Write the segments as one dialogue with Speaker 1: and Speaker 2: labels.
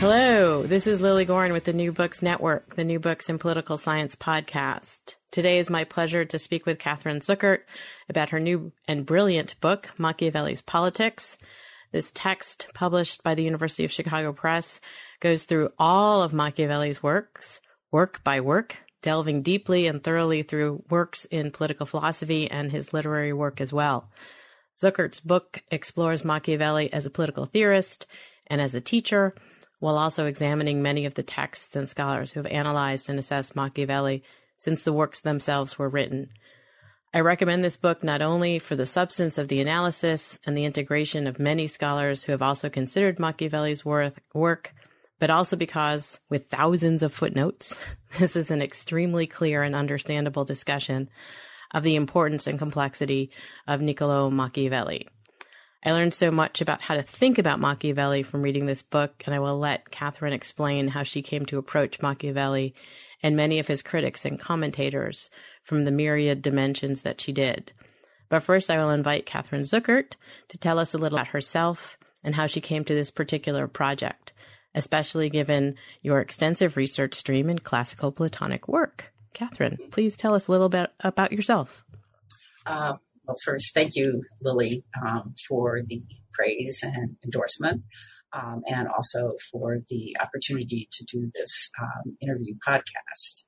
Speaker 1: Hello, this is Lily Goren with the New Books Network, the New Books in Political Science podcast. Today is my pleasure to speak with Catherine Zuckert about her new and brilliant book, Machiavelli's Politics. This text, published by the University of Chicago Press, goes through all of Machiavelli's works, work by work, delving deeply and thoroughly through works in political philosophy and his literary work as well. Zuckert's book explores Machiavelli as a political theorist and as a teacher while also examining many of the texts and scholars who have analyzed and assessed Machiavelli since the works themselves were written. I recommend this book not only for the substance of the analysis and the integration of many scholars who have also considered Machiavelli's work, but also because, with thousands of footnotes, this is an extremely clear and understandable discussion of the importance and complexity of Niccolo Machiavelli. I learned so much about how to think about Machiavelli from reading this book, and I will let Catherine explain how she came to approach Machiavelli and many of his critics and commentators from the myriad dimensions that she did. But first, I will invite Catherine Zuckert to tell us a little about herself and how she came to this particular project, especially given your extensive research stream in classical Platonic work. Catherine, please tell us a little bit about yourself.
Speaker 2: Uh, well, first, thank you, Lily, um, for the praise and endorsement, um, and also for the opportunity to do this um, interview podcast.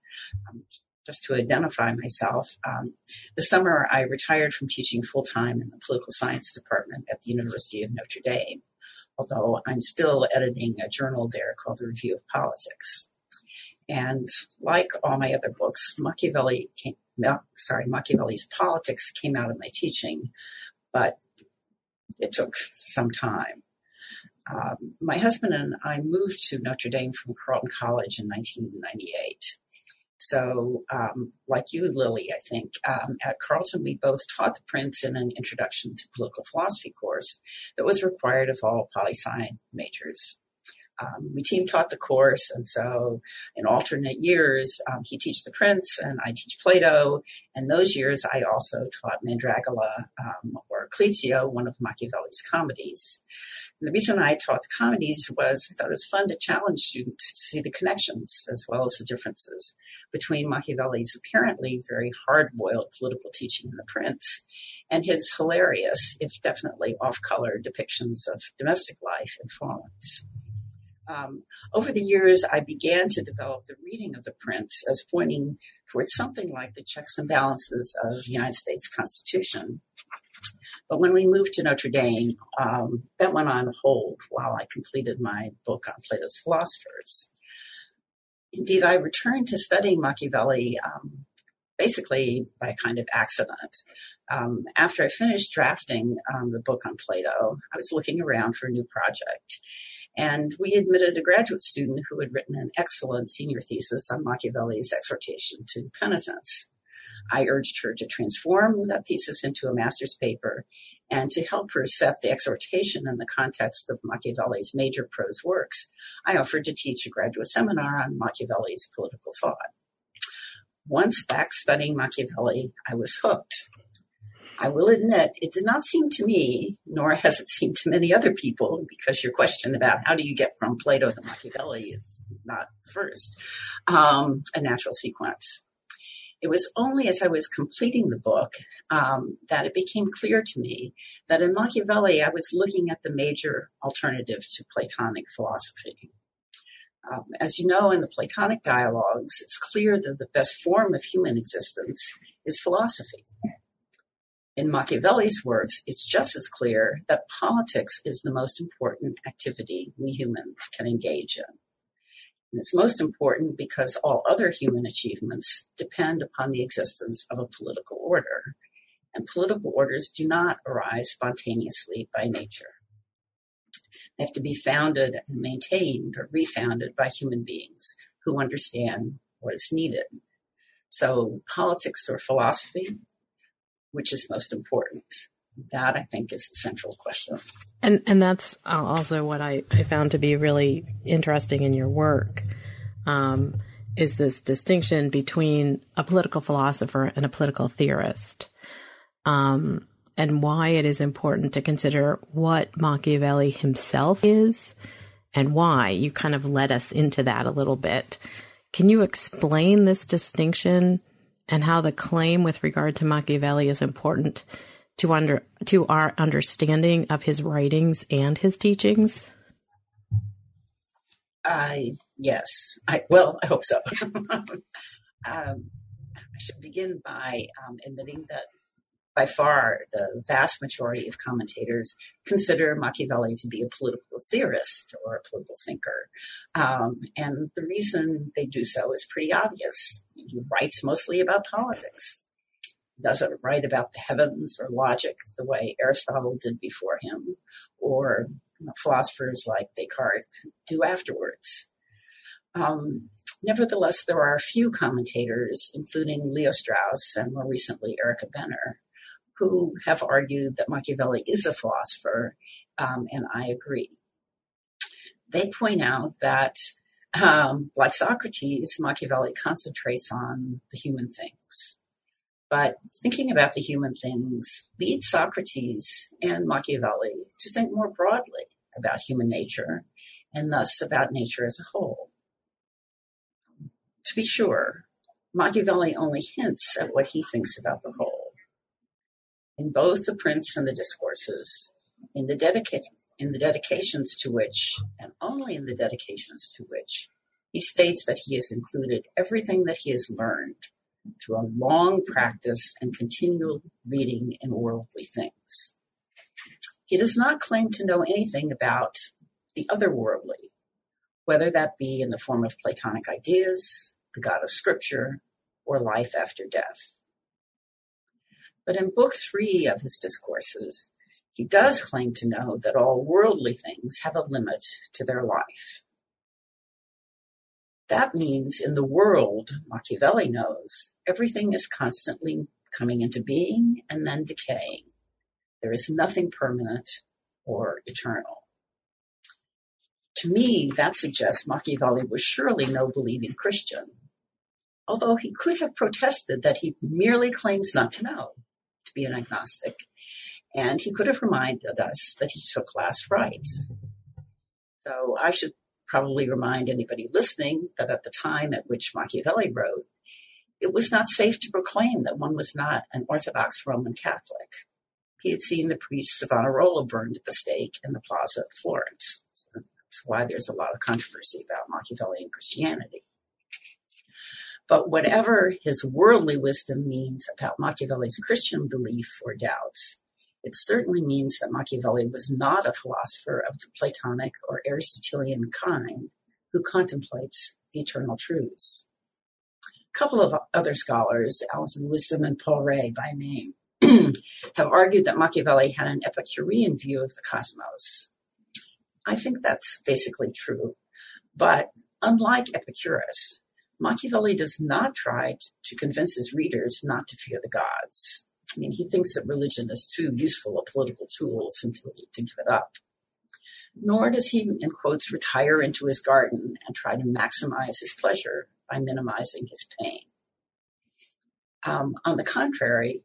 Speaker 2: Um, just to identify myself, um, this summer I retired from teaching full time in the political science department at the University of Notre Dame, although I'm still editing a journal there called the Review of Politics. And like all my other books, Machiavelli came, sorry, Machiavelli's Politics came out of my teaching, but it took some time. Um, my husband and I moved to Notre Dame from Carleton College in 1998. So, um, like you, Lily, I think, um, at Carleton, we both taught the Prince in an Introduction to Political Philosophy course that was required of all poli sci majors um, we team taught the course, and so in alternate years, um, he teach the Prince and I teach Plato. And those years, I also taught Mandragola um, or Clizia, one of Machiavelli's comedies. And the reason I taught the comedies was I thought it was fun to challenge students to see the connections as well as the differences between Machiavelli's apparently very hard-boiled political teaching in The Prince and his hilarious, if definitely off-color, depictions of domestic life in Florence. Um, over the years, I began to develop the reading of the Prince as pointing towards something like the checks and balances of the United States Constitution. But when we moved to Notre Dame, um, that went on hold while I completed my book on Plato's philosophers. Indeed, I returned to studying Machiavelli um, basically by a kind of accident. Um, after I finished drafting um, the book on Plato, I was looking around for a new project. And we admitted a graduate student who had written an excellent senior thesis on Machiavelli's exhortation to penitence. I urged her to transform that thesis into a master's paper and to help her set the exhortation in the context of Machiavelli's major prose works. I offered to teach a graduate seminar on Machiavelli's political thought. Once back studying Machiavelli, I was hooked. I will admit it did not seem to me, nor has it seemed to many other people, because your question about how do you get from Plato to Machiavelli is not first, um, a natural sequence. It was only as I was completing the book um, that it became clear to me that in Machiavelli I was looking at the major alternative to Platonic philosophy. Um, as you know, in the Platonic dialogues, it's clear that the best form of human existence is philosophy. In Machiavelli's works, it's just as clear that politics is the most important activity we humans can engage in. And it's most important because all other human achievements depend upon the existence of a political order. And political orders do not arise spontaneously by nature. They have to be founded and maintained or refounded by human beings who understand what is needed. So, politics or philosophy, which is most important? That I think is the central question.
Speaker 1: And and that's also what I, I found to be really interesting in your work. Um, is this distinction between a political philosopher and a political theorist, um, and why it is important to consider what Machiavelli himself is and why. You kind of led us into that a little bit. Can you explain this distinction and how the claim with regard to Machiavelli is important to under to our understanding of his writings and his teachings?
Speaker 2: I yes, I well, I hope so. um, I should begin by um, admitting that by far the vast majority of commentators consider Machiavelli to be a political theorist or a political thinker. Um, and the reason they do so is pretty obvious. He writes mostly about politics doesn't write about the heavens or logic the way Aristotle did before him, or you know, philosophers like Descartes do afterwards. Um, nevertheless, there are a few commentators, including Leo Strauss and more recently Erica Benner, who have argued that Machiavelli is a philosopher, um, and I agree. They point out that, um, like Socrates, Machiavelli concentrates on the human things but thinking about the human things leads Socrates and Machiavelli to think more broadly about human nature and thus about nature as a whole. To be sure, Machiavelli only hints at what he thinks about the whole. In both the Prince and the Discourses, in the, dedica- in the dedications to which, and only in the dedications to which, he states that he has included everything that he has learned through a long practice and continual reading in worldly things. He does not claim to know anything about the otherworldly, whether that be in the form of Platonic ideas, the God of Scripture, or life after death. But in Book Three of his discourses, he does claim to know that all worldly things have a limit to their life. That means in the world, Machiavelli knows, everything is constantly coming into being and then decaying. There is nothing permanent or eternal. To me, that suggests Machiavelli was surely no believing Christian, although he could have protested that he merely claims not to know, to be an agnostic, and he could have reminded us that he took last rites. So I should probably remind anybody listening that at the time at which Machiavelli wrote, it was not safe to proclaim that one was not an Orthodox Roman Catholic. He had seen the priests of Savonarola burned at the stake in the Plaza of Florence. So that's why there's a lot of controversy about Machiavelli and Christianity. But whatever his worldly wisdom means about Machiavelli's Christian belief or doubts, it certainly means that Machiavelli was not a philosopher of the Platonic or Aristotelian kind who contemplates the eternal truths. A couple of other scholars, Alison Wisdom and Paul Rahe by name, have argued that Machiavelli had an Epicurean view of the cosmos. I think that's basically true. But unlike Epicurus, Machiavelli does not try to convince his readers not to fear the gods. I mean, he thinks that religion is too useful a political tool simply to give it up. Nor does he, in quotes, retire into his garden and try to maximize his pleasure by minimizing his pain. Um, on the contrary,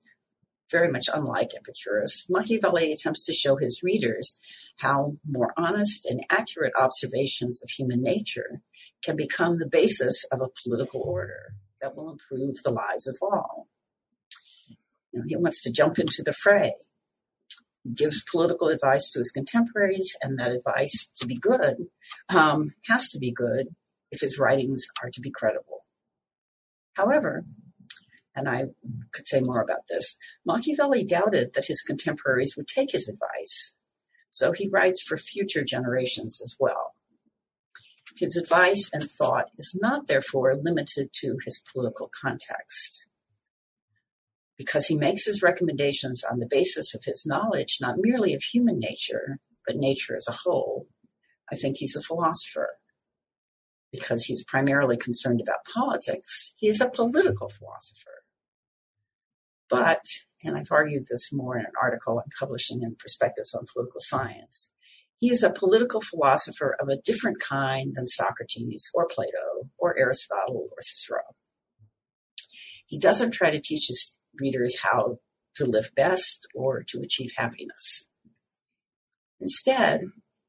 Speaker 2: very much unlike Epicurus, Machiavelli attempts to show his readers how more honest and accurate observations of human nature can become the basis of a political order that will improve the lives of all. You know, he wants to jump into the fray. Gives political advice to his contemporaries, and that advice, to be good, um, has to be good if his writings are to be credible. However, and I could say more about this, Machiavelli doubted that his contemporaries would take his advice, so he writes for future generations as well. His advice and thought is not, therefore, limited to his political context because he makes his recommendations on the basis of his knowledge not merely of human nature, but nature as a whole. I think he's a philosopher because he's primarily concerned about politics. He is a political philosopher. But, and I've argued this more in an article I'm publishing in Perspectives on Political Science, he is a political philosopher of a different kind than Socrates or Plato or Aristotle or Cicero. He doesn't try to teach his readers how to live best or to achieve happiness. Instead,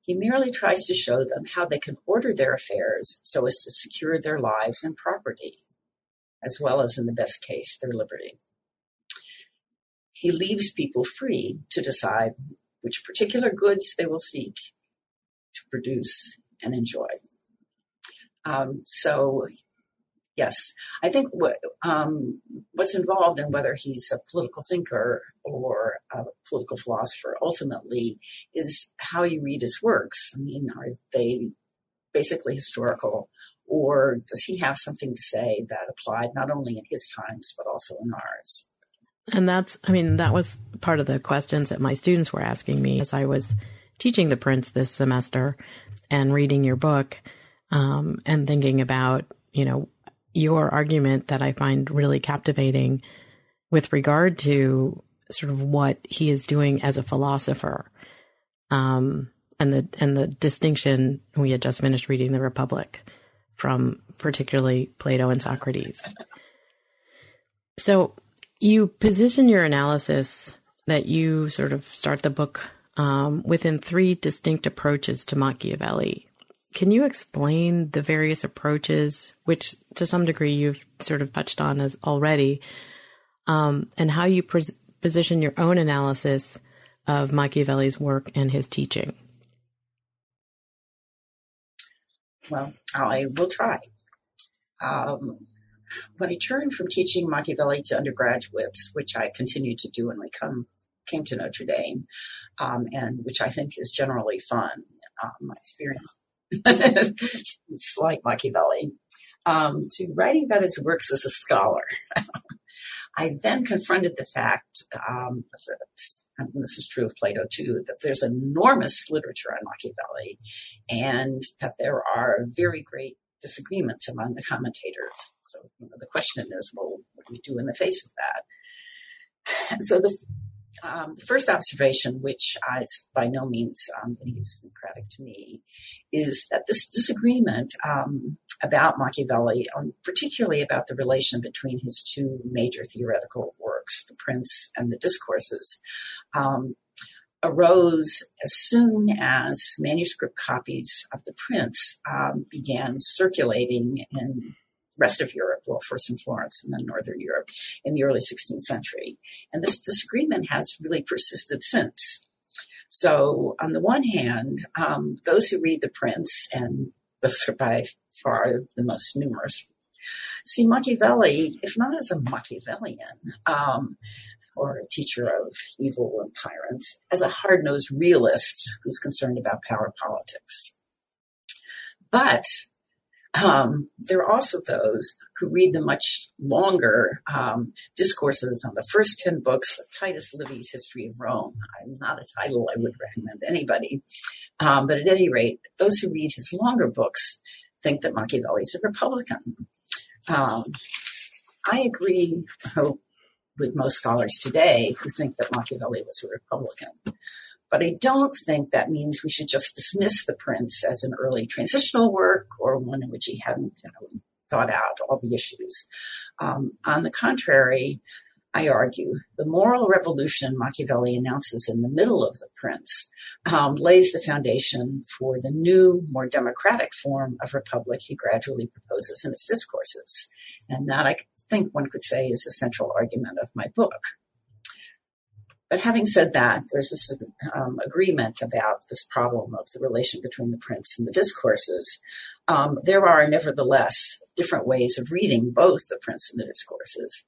Speaker 2: he merely tries to show them how they can order their affairs so as to secure their lives and property, as well as, in the best case, their liberty. He leaves people free to decide which particular goods they will seek to produce and enjoy. Um, so yes, I think what um, what's involved in whether he's a political thinker or a political philosopher ultimately is how you read his works. I mean, are they basically historical, or does he have something to say that applied not only in his times but also in ours?
Speaker 1: And that's, I mean, that was part of the questions that my students were asking me as I was teaching the Prince this semester and reading your book um, and thinking about, you know, your argument that I find really captivating with regard to sort of what he is doing as a philosopher. Um, and the and the distinction we had just finished reading the Republic from particularly Plato and Socrates. So you position your analysis that you sort of start the book um, within three distinct approaches to Machiavelli. Can you explain the various approaches, which to some degree you've sort of touched on as already, um, and how you position your own analysis of Machiavelli's work and his teaching?
Speaker 2: Well, I will try. Um, when I turned from teaching Machiavelli to undergraduates, which I continued to do when I come came to Notre Dame, um, and which I think is generally fun. Um, my experience it's like Machiavelli, um, to writing about his works as a scholar. I then confronted the fact um, that, and this is true of Plato too, that there's enormous literature on Machiavelli and that there are very great disagreements among the commentators. So you know, the question is, well, what do we do in the face of that? And so the um, the first observation, which is by no means um, idiosyncratic to me, is that this disagreement um, about Machiavelli, um, particularly about the relation between his two major theoretical works, The Prince and the Discourses, um, arose as soon as manuscript copies of The Prince um, began circulating in rest of Europe, well, first in Florence and then Northern Europe in the early 16th century. And this disagreement has really persisted since. So, on the one hand, um, those who read The Prince, and those are by far the most numerous, see Machiavelli, if not as a Machiavellian, um, or a teacher of evil and tyrants, as a hard nosed realist who's concerned about power politics. But um, there are also those who read the much longer um, discourses on the first 10 books of Titus Livy's History of Rome. I'm not a title I would recommend anybody. Um, but at any rate, those who read his longer books think that Machiavelli is a Republican. Um, I agree with most scholars today who think that Machiavelli was a Republican. But I don't think that means we should just dismiss The Prince as an early transitional work or one in which he hadn't you know, thought out all the issues. Um, on the contrary, I argue the moral revolution Machiavelli announces in the middle of The Prince um, lays the foundation for the new, more democratic form of republic he gradually proposes in his discourses. And that I think one could say is the central argument of my book. But having said that, there's this um, agreement about this problem of the relation between the prince and the discourses. Um, there are nevertheless different ways of reading both the prince and the discourses.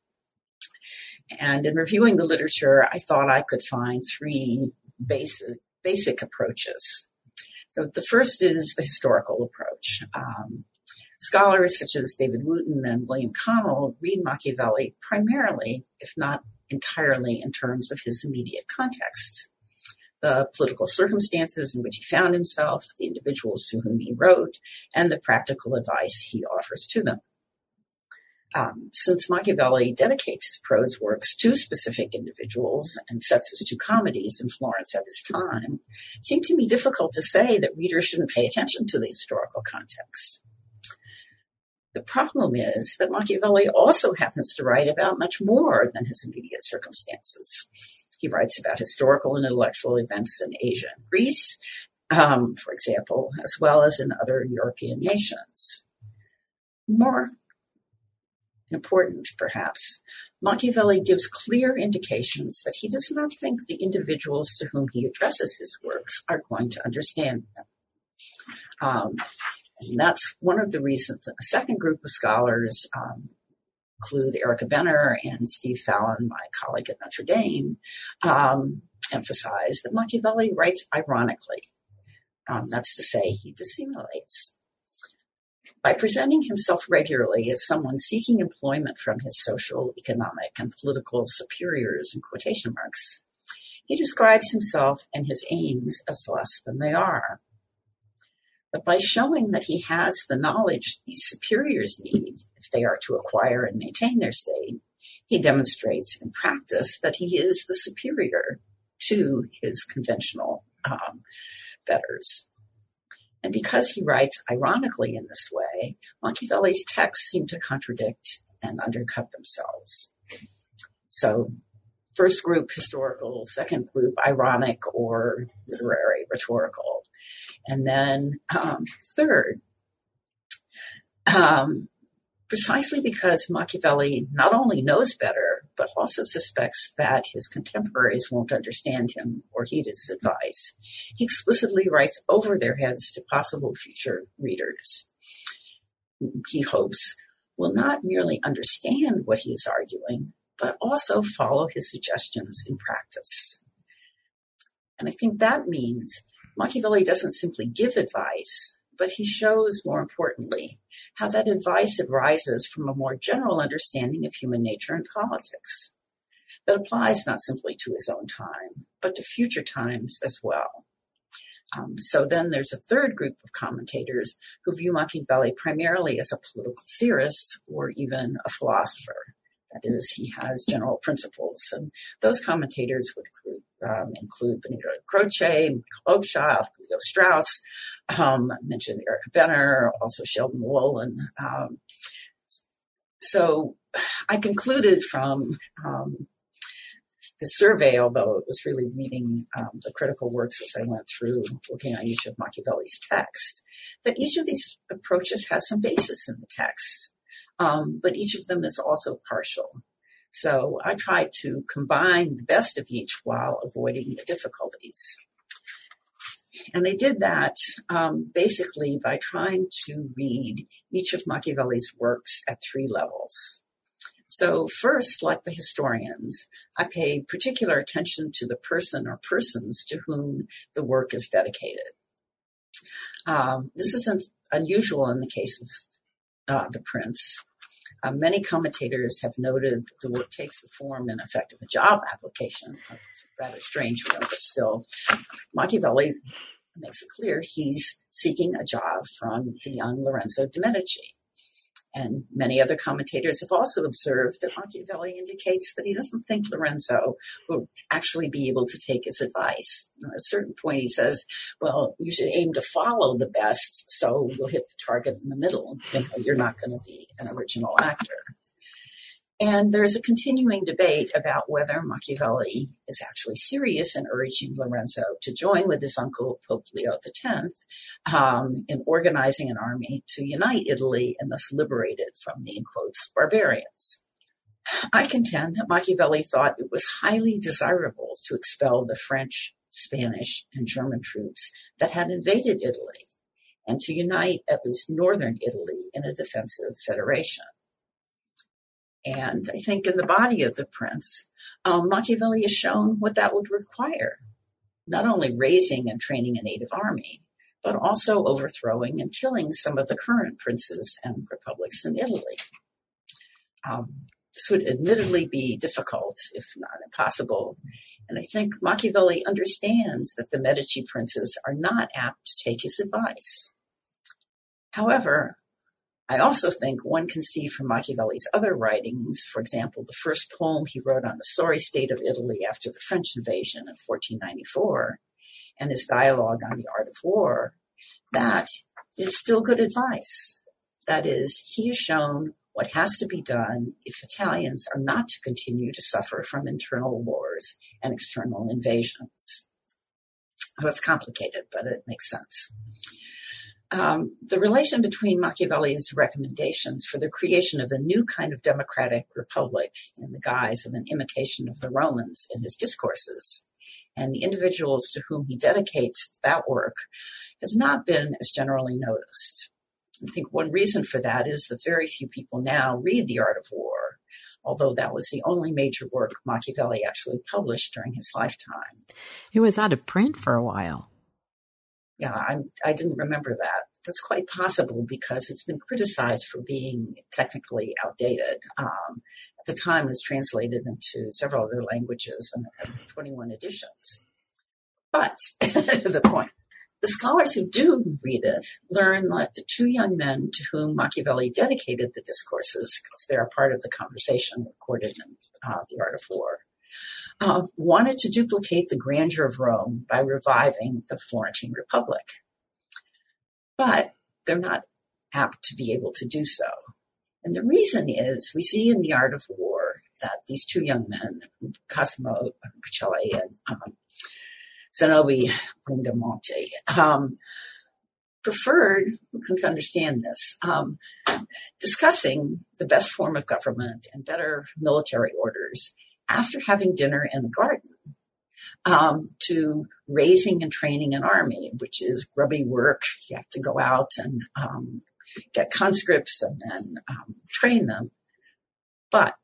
Speaker 2: And in reviewing the literature, I thought I could find three basic, basic approaches. So the first is the historical approach. Um, scholars such as David Wootton and William Connell read Machiavelli primarily, if not entirely in terms of his immediate context. the political circumstances in which he found himself, the individuals to whom he wrote, and the practical advice he offers to them. Um, since Machiavelli dedicates his prose works to specific individuals and sets his two comedies in Florence at his time, it seemed to me difficult to say that readers shouldn't pay attention to the historical context. The problem is that Machiavelli also happens to write about much more than his immediate circumstances. He writes about historical and intellectual events in Asia and Greece, um, for example, as well as in other European nations. More important, perhaps, Machiavelli gives clear indications that he does not think the individuals to whom he addresses his works are going to understand them. Um, and that's one of the reasons a second group of scholars um, include Erica Benner and Steve Fallon, my colleague at Notre Dame, um, emphasize that Machiavelli writes ironically. Um, that's to say, he dissimulates. By presenting himself regularly as someone seeking employment from his social, economic, and political superiors in quotation marks, he describes himself and his aims as less than they are. But by showing that he has the knowledge these superiors need if they are to acquire and maintain their state, he demonstrates in practice that he is the superior to his conventional um, betters. And because he writes ironically in this way, Machiavelli's texts seem to contradict and undercut themselves. So, first group historical, second group ironic or literary, rhetorical. And then um, third, um, precisely because Machiavelli not only knows better, but also suspects that his contemporaries won't understand him or heed his advice, he explicitly writes over their heads to possible future readers. He hopes will not merely understand what he is arguing, but also follow his suggestions in practice. And I think that means Machiavelli doesn't simply give advice, but he shows, more importantly, how that advice arises from a more general understanding of human nature and politics that applies not simply to his own time, but to future times as well. Um, so then there's a third group of commentators who view Machiavelli primarily as a political theorist or even a philosopher. That is, he has general principles. And those commentators would um, include Benedetto Croce, Michael Oakeshott, Leo Strauss, um, I mentioned Erica Benner, also Sheldon Wolin. Um, so I concluded from um, the survey, although it was really reading um, the critical works as I went through, looking on each of Machiavelli's texts, that each of these approaches has some basis in the text, um, but each of them is also partial. So I try to combine the best of each while avoiding the difficulties. And I did that um, basically by trying to read each of Machiavelli's works at three levels. So, first, like the historians, I pay particular attention to the person or persons to whom the work is dedicated. Um, this isn't unusual in the case of uh, the prince. Uh, many commentators have noted that the work takes the form, and effect, of a job application. It's rather strange, but still, Machiavelli makes it clear he's seeking a job from the young Lorenzo de' Medici. And many other commentators have also observed that Machiavelli indicates that he doesn't think Lorenzo will actually be able to take his advice. at a certain point, he says, Well, you should aim to follow the best, so you'll hit the target in the middle. You know, you're not going to be an original actor. And there's a continuing debate about whether Machiavelli is actually serious in urging Lorenzo to join with his uncle, Pope Leo X, um, in organizing an army to unite Italy and thus liberate it from the, in quotes, barbarians. I contend that Machiavelli thought it was highly desirable to expel the French, Spanish, and German troops that had invaded Italy and to unite at least northern Italy in a defensive federation. And I think in the body of the prince, um, Machiavelli has shown what that would require not only raising and training a native army, but also overthrowing and killing some of the current princes and republics in Italy. Um, this would admittedly be difficult, if not impossible, And I think Machiavelli understands that the Medici princes are not apt to take his advice. However, I also think one can see from Machiavelli's other writings, for example, the first poem he wrote on the sorry state of Italy after the French invasion in 1494, and his dialogue on the art of war, that is still good advice. That is, he has shown what has to be done if Italians are not to continue to suffer from internal wars and external invasions. Well, it's complicated, but it makes sense. Um, the relation between Machiavelli's recommendations for the creation of a new kind of democratic republic in the guise of an imitation of the Romans in his discourses and the individuals to whom he dedicates that work has not been as generally noticed. I think one reason for that is that very few people now read The Art of War, although that was the only major work Machiavelli actually published during his lifetime.
Speaker 1: It was out of print for a while.
Speaker 2: Yeah, I, I didn't remember that. That's quite possible because it's been criticized for being technically outdated. Um, at the time, it was translated into several other languages and had 21 editions. But the point the scholars who do read it learn that the two young men to whom Machiavelli dedicated the discourses, because they are part of the conversation recorded in uh, The Art of War, uh, wanted to duplicate the grandeur of Rome by reviving the Florentine Republic. But they're not apt to be able to do so. And the reason is we see in The Art of War that these two young men, Cosimo Rucellai and um, Zanobi Buondelmonti, um, preferred, who can understand this, um, discussing the best form of government and better military orders after having dinner in the garden um, to raising and training an army, which is grubby work. You have to go out and um, get conscripts and then um, train them. But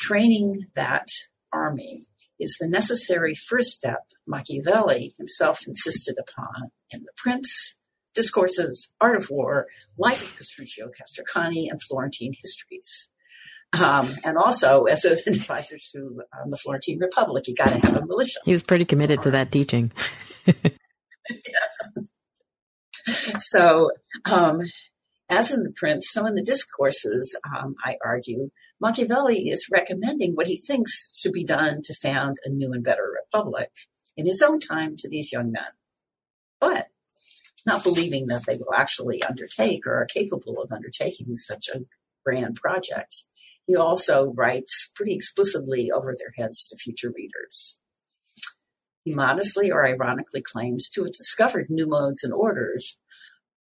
Speaker 2: training that army is the necessary first step Machiavelli himself insisted upon in The Prince, Discourses, Art of War, Life of Castruccio Castracani, and Florentine Histories. Um, and also, as an advisor to um, the Florentine Republic, you got to have a militia.
Speaker 1: He was pretty committed to that teaching.
Speaker 2: so, um, as in The Prince, so in the discourses, um, I argue, Machiavelli is recommending what he thinks should be done to found a new and better republic in his own time to these young men. But not believing that they will actually undertake or are capable of undertaking such a grand project. He also writes pretty explicitly over their heads to future readers. He modestly or ironically claims to have discovered new modes and orders,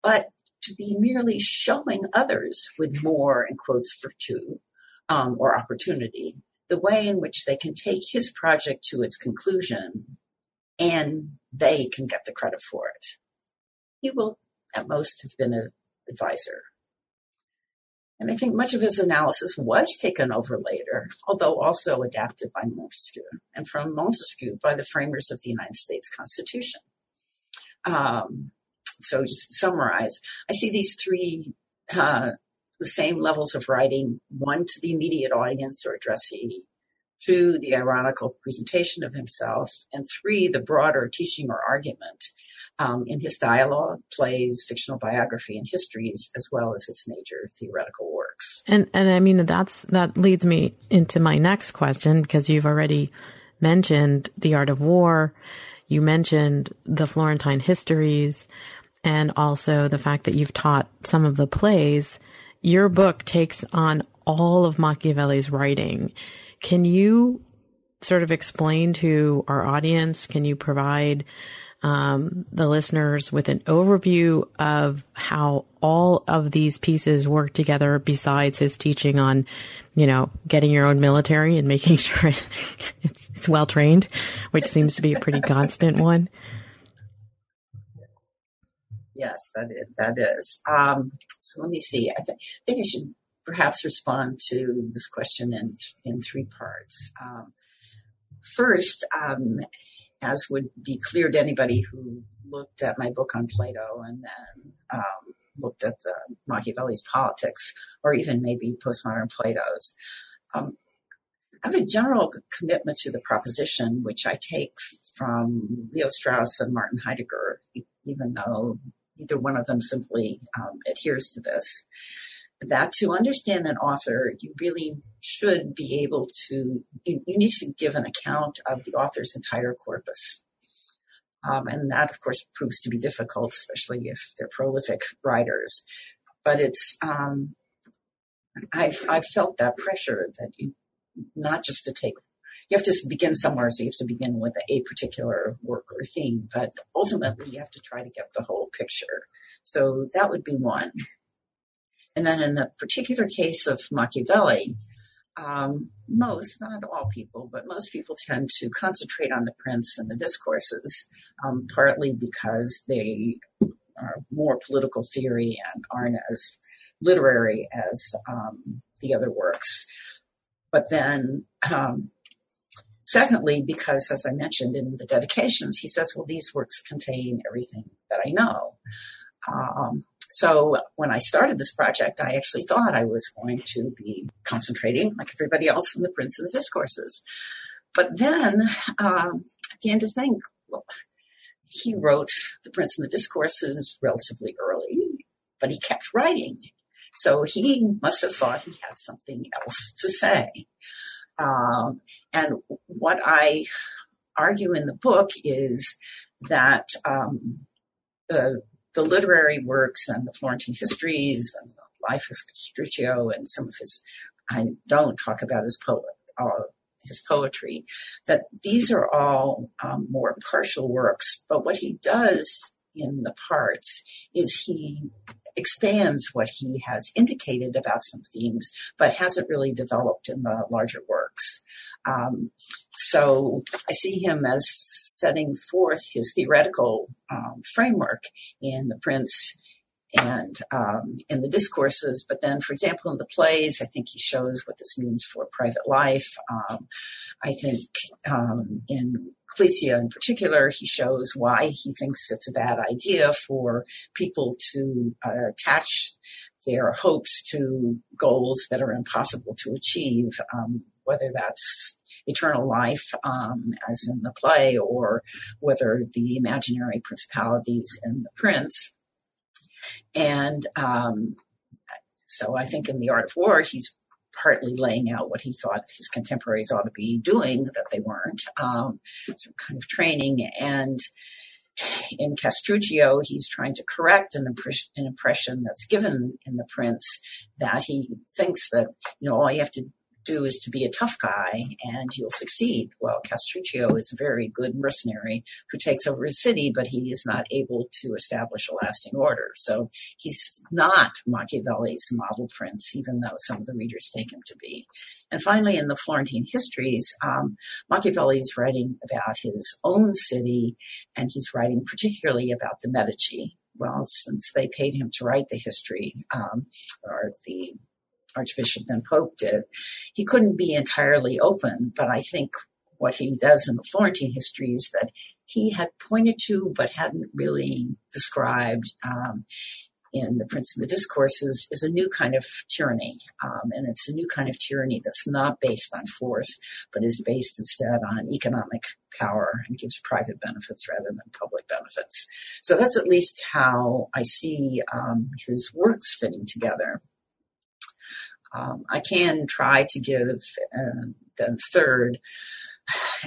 Speaker 2: but to be merely showing others with more, in quotes, virtue um, or opportunity, the way in which they can take his project to its conclusion and they can get the credit for it. He will at most have been an advisor. And I think much of his analysis was taken over later, although also adapted by Montesquieu, and from Montesquieu by the framers of the United States Constitution. Um, so, just to summarize, I see these three uh, the same levels of writing: one to the immediate audience or addressee, two, the ironical presentation of himself, and three, the broader teaching or argument um, in his dialogue, plays, fictional biography, and histories, as well as its major theoretical works.
Speaker 1: And and I mean that's that leads me into my next question because you've already mentioned the art of war, you mentioned the Florentine histories, and also the fact that you've taught some of the plays. Your book takes on all of Machiavelli's writing can you sort of explain to our audience? Can you provide um, the listeners with an overview of how all of these pieces work together besides his teaching on, you know, getting your own military and making sure it's, it's well trained, which seems to be a pretty constant one.
Speaker 2: Yes, that is. That is. Um, so let me see. I, th- I think I should perhaps respond to this question in, in three parts. Um, first, um, as would be clear to anybody who looked at my book on Plato and then um, looked at the Machiavelli's politics, or even maybe postmodern Plato's, um, I have a general commitment to the proposition, which I take from Leo Strauss and Martin Heidegger, even though either one of them simply um, adheres to this, that to understand an author, you really should be able to, you, you need to give an account of the author's entire corpus. Um, and that, of course, proves to be difficult, especially if they're prolific writers. But it's, um, I've, I've felt that pressure that you, not just to take, you have to begin somewhere, so you have to begin with a particular work or theme, but ultimately you have to try to get the whole picture. So that would be one. And then in the particular case of Machiavelli, um, most, not all people, but most people tend to concentrate on the prince and the discourses, um, partly because they are more political theory and aren't as literary as um, the other works. But then, um, secondly, because as I mentioned in the dedications, he says, well, these works contain everything that I know. So when I started this project, I actually thought I was going to be concentrating, like everybody else, in the Prince and the Discourses. But then um, I began to think, well, he wrote the Prince and the Discourses relatively early, but he kept writing. So he must have thought he had something else to say. Um, and what I argue in the book is that um, the the literary works and the Florentine histories and the life of Castruccio and some of his, I don't talk about his uh, his poetry, that these are all um, more partial works. But what he does in the parts is he expands what he has indicated about some themes, but hasn't really developed in the larger works. Um, so I see him as setting forth his theoretical um, framework in The Prince and um, in the discourses. But then, for example, in the plays, I think he shows what this means for private life. Um, I think um, in Clizia in particular, he shows why he thinks it's a bad idea for people to uh, attach their hopes to goals that are impossible to achieve, um, whether that's eternal life, um, as in the play, or whether the imaginary principalities in the prince. And um, so I think in The Art of War, he's partly laying out what he thought his contemporaries ought to be doing that they weren't, um, some kind of training. And in Castruccio, he's trying to correct an, impress- an impression that's given in The Prince that he thinks that, you know, all you have to do is to be a tough guy and you'll succeed. Well, Castruccio is a very good mercenary who takes over a city, but he is not able to establish a lasting order. So he's not Machiavelli's model prince, even though some of the readers take him to be. And finally, in the Florentine histories, um, Machiavelli is writing about his own city, and he's writing particularly about the Medici. Well, since they paid him to write the history, um, or the Archbishop than Pope did, he couldn't be entirely open. But I think what he does in the Florentine history is that he had pointed to but hadn't really described um, in the Prince of the Discourses is a new kind of tyranny. Um, and it's a new kind of tyranny that's not based on force, but is based instead on economic power and gives private benefits rather than public benefits. So that's at least how I see um, his works fitting together. Um, I can try to give uh, the third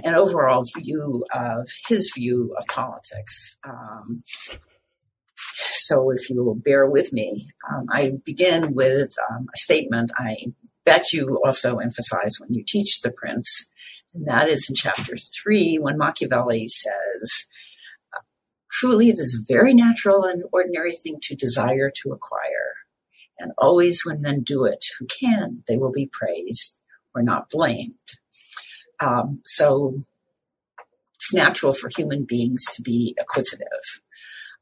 Speaker 2: an overall view of his view of politics. Um, so if you will bear with me, um, I begin with um, a statement I bet you also emphasize when you teach the prince, and that is in chapter three when Machiavelli says, Truly, it is a very natural and ordinary thing to desire to acquire and always when men do it who can, they will be praised or not blamed. Um, so it's natural for human beings to be acquisitive.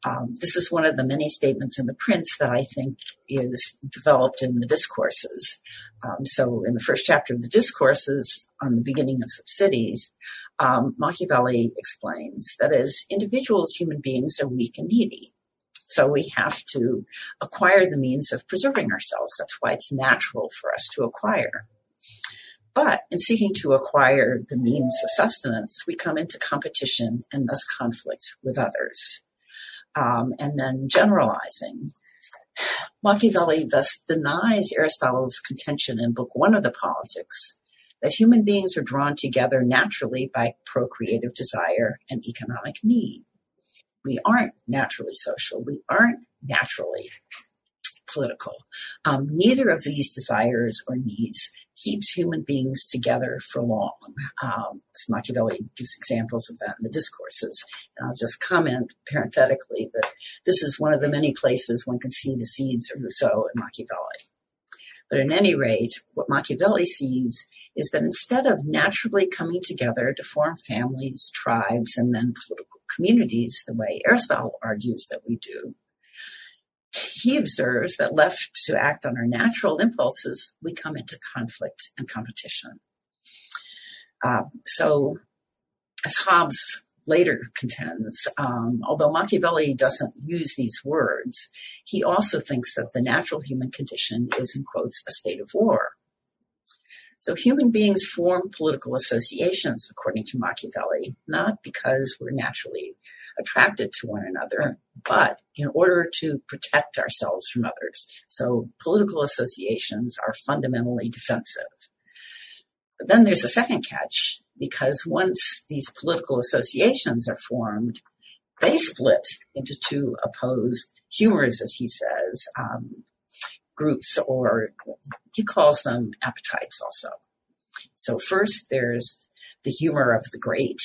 Speaker 2: Um, this is one of the many statements in the Prince that I think is developed in the discourses. Um, so, in the first chapter of the discourses on the beginning of subsidies, um, Machiavelli explains that as individuals, human beings are weak and needy. So we have to acquire the means of preserving ourselves. That's why it's natural for us to acquire. But in seeking to acquire the means of sustenance, we come into competition and thus conflict with others. Um, and then generalizing. Machiavelli thus denies Aristotle's contention in Book One of the Politics that human beings are drawn together naturally by procreative desire and economic need. We aren't naturally social. We aren't naturally political. Um, neither of these desires or needs keeps human beings together for long. Um, Machiavelli gives examples of that in the discourses. And I'll just comment parenthetically that this is one of the many places one can see the seeds of Rousseau and Machiavelli. But at any rate, what Machiavelli sees is that instead of naturally coming together to form families, tribes, and then political communities, the way Aristotle argues that we do, he observes that left to act on our natural impulses, we come into conflict and competition. Uh, so, as Hobbes later contends, um, although Machiavelli doesn't use these words, he also thinks that the natural human condition is, in quotes, a state of war. So human beings form political associations, according to Machiavelli, not because we're naturally attracted to one another, but in order to protect ourselves from others. So political associations are fundamentally defensive. But then there's a second catch, because once these political associations are formed, they split into two opposed humors, as he says, um, groups, or he calls them appetites also. So, first, there's the humor of the great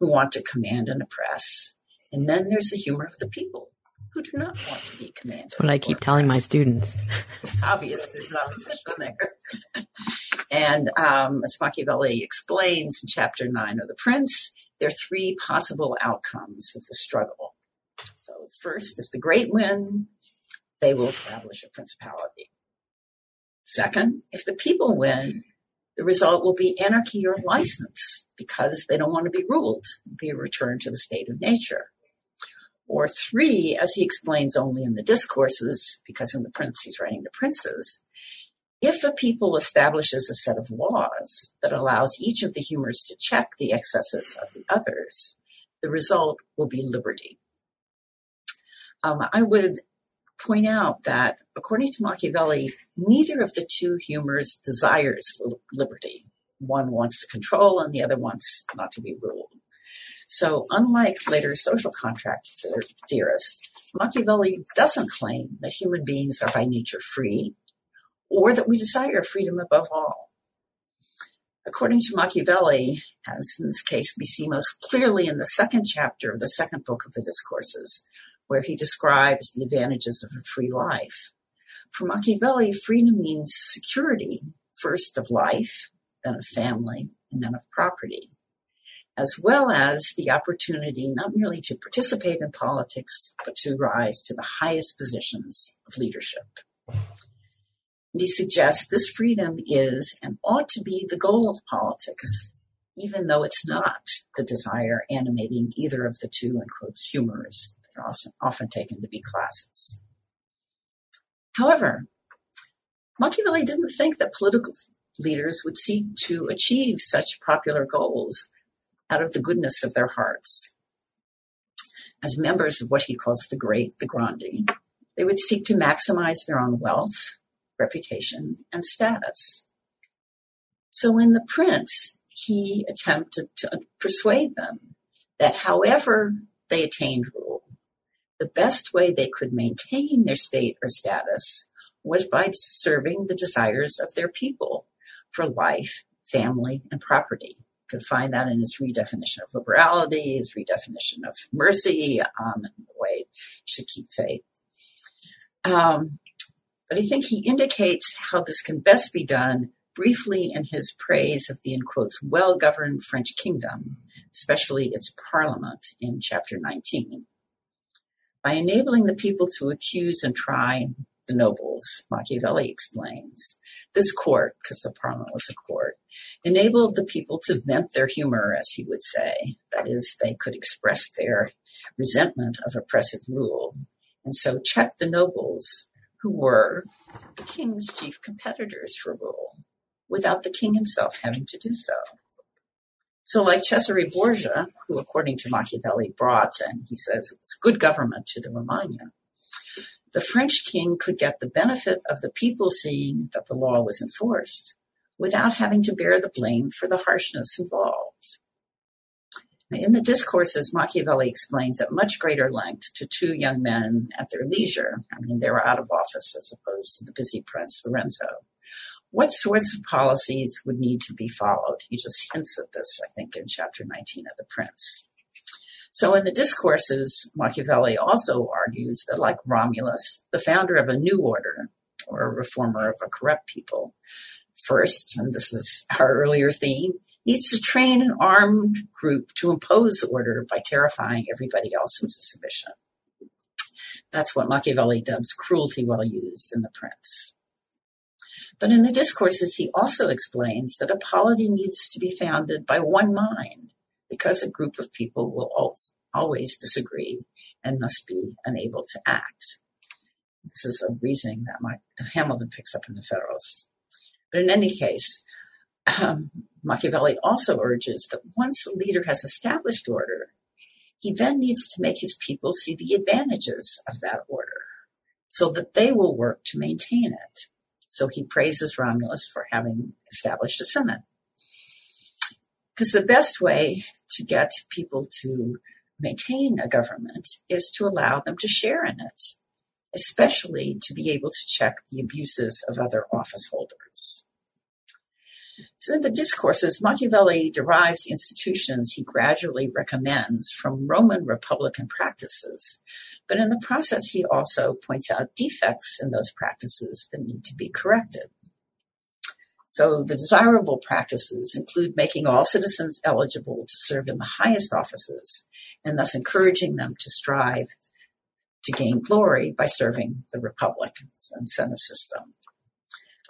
Speaker 2: who want to command and oppress. And then there's the humor of the people who do not want to be commanded.
Speaker 1: That's what I keep telling my students.
Speaker 2: It's obvious there's an opposition there. and um, as Machiavelli explains in chapter nine of The Prince, there are three possible outcomes of the struggle. So, first, if the great win, they will establish a principality. Second, if the people win, the result will be anarchy or license because they don't want to be ruled, be returned to the state of nature. Or three, as he explains only in the discourses, because in the Prince he's writing to princes, if a people establishes a set of laws that allows each of the humors to check the excesses of the others, the result will be liberty. Um, I would point out that, according to Machiavelli, neither of the two humors desires liberty. One wants to control, and the other wants not to be ruled. So, unlike later social contract theorists, Machiavelli doesn't claim that human beings are by nature free or that we desire freedom above all. According to Machiavelli, as in this case we see most clearly in the second chapter of the second book of the Discourses, where he describes the advantages of a free life. For Machiavelli, freedom means security, first of life, then of family, and then of property, as well as the opportunity not merely to participate in politics, but to rise to the highest positions of leadership. And he suggests this freedom is and ought to be the goal of politics, even though it's not the desire animating either of the two, in quotes, humorists often taken to be classes. However, Machiavelli didn't think that political leaders would seek to achieve such popular goals out of the goodness of their hearts. As members of what he calls the great, the grandi, they would seek to maximize their own wealth, reputation, and status. So in The Prince, he attempted to persuade them that however they attained rule, the best way they could maintain their state or status was by serving the desires of their people for life, family, and property. You could find that in his redefinition of liberality, his redefinition of mercy, um, and the way should keep faith. Um, but I think he indicates how this can best be done briefly in his praise of the, in quotes, well governed French kingdom, especially its parliament in chapter 19 by enabling the people to accuse and try the nobles, Machiavelli explains. This court, because the parliament was a court, enabled the people to vent their humor, as he would say. That is, they could express their resentment of oppressive rule, and so check the nobles, who were the king's chief competitors for rule. without the king himself having to do so. So, like Cesare Borgia, who, according to Machiavelli, brought, and he says it was good government to the Romagna, the French king could get the benefit of the people seeing that the law was enforced without having to bear the blame for the harshness involved. In the discourses, Machiavelli explains at much greater length to two young men at their leisure. I mean, they were out of office as opposed to the busy prince Lorenzo what sorts of policies would need to be followed? He just hints at this, I think, in chapter 19 of The Prince. So, in the discourses, Machiavelli also argues that, like Romulus, the founder of a new order or a reformer of a corrupt people, first, and this is our earlier theme, needs to train an armed group to impose order by terrifying everybody else into submission. That's what Machiavelli dubs cruelty well used in The Prince. But in the discourses, he also explains that a polity needs to be founded by one mind because a group of people will always disagree and must be unable to act. This is a reasoning that my, Hamilton picks up in the Federalists. But in any case, um, Machiavelli also urges that once a leader has established order, he then needs to make his people see the advantages of that order so that they will work to maintain it. So he praises Romulus for having established a Senate. Because the best way to get people to maintain a government is to allow them to share in it, especially to be able to check the abuses of other office holders. So in the discourses, Machiavelli derives the institutions he gradually recommends from Roman Republican practices, but in the process, he also points out defects in those practices that need to be corrected. So the desirable practices include making all citizens eligible to serve in the highest offices and thus encouraging them to strive to gain glory by serving the republic. Incentive system.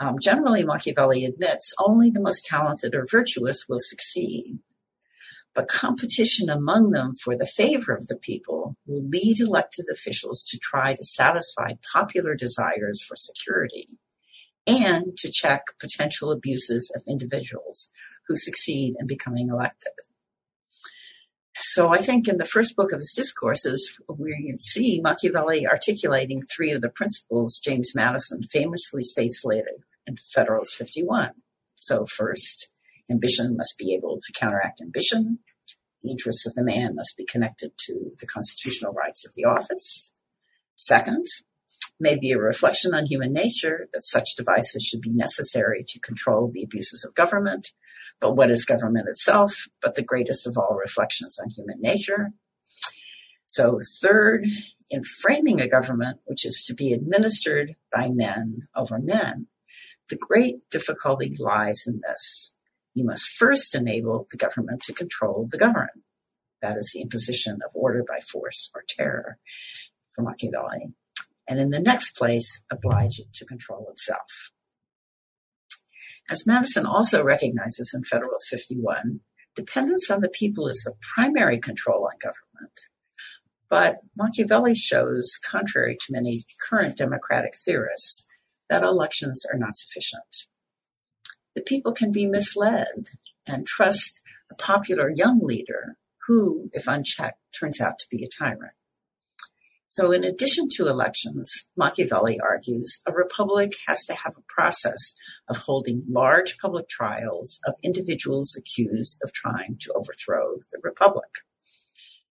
Speaker 2: Um, generally, Machiavelli admits only the most talented or virtuous will succeed but competition among them for the favor of the people will lead elected officials to try to satisfy popular desires for security and to check potential abuses of individuals who succeed in becoming elected. So I think in the first book of his discourses, we see Machiavelli articulating three of the principles James Madison famously states later in Federalist 51. So first, Ambition must be able to counteract ambition. The interests of the man must be connected to the constitutional rights of the office. Second, may be a reflection on human nature that such devices should be necessary to control the abuses of government. But what is government itself but the greatest of all reflections on human nature? So, third, in framing a government which is to be administered by men over men, the great difficulty lies in this you must first enable the government to control the governed. That is the imposition of order by force or terror for Machiavelli. And in the next place, oblige it to control itself. As Madison also recognizes in Federalist 51, dependence on the people is the primary control on government. But Machiavelli shows, contrary to many current democratic theorists, that elections are not sufficient The people can be misled and trust a popular young leader who, if unchecked, turns out to be a tyrant. So, in addition to elections, Machiavelli argues a republic has to have a process of holding large public trials of individuals accused of trying to overthrow the republic.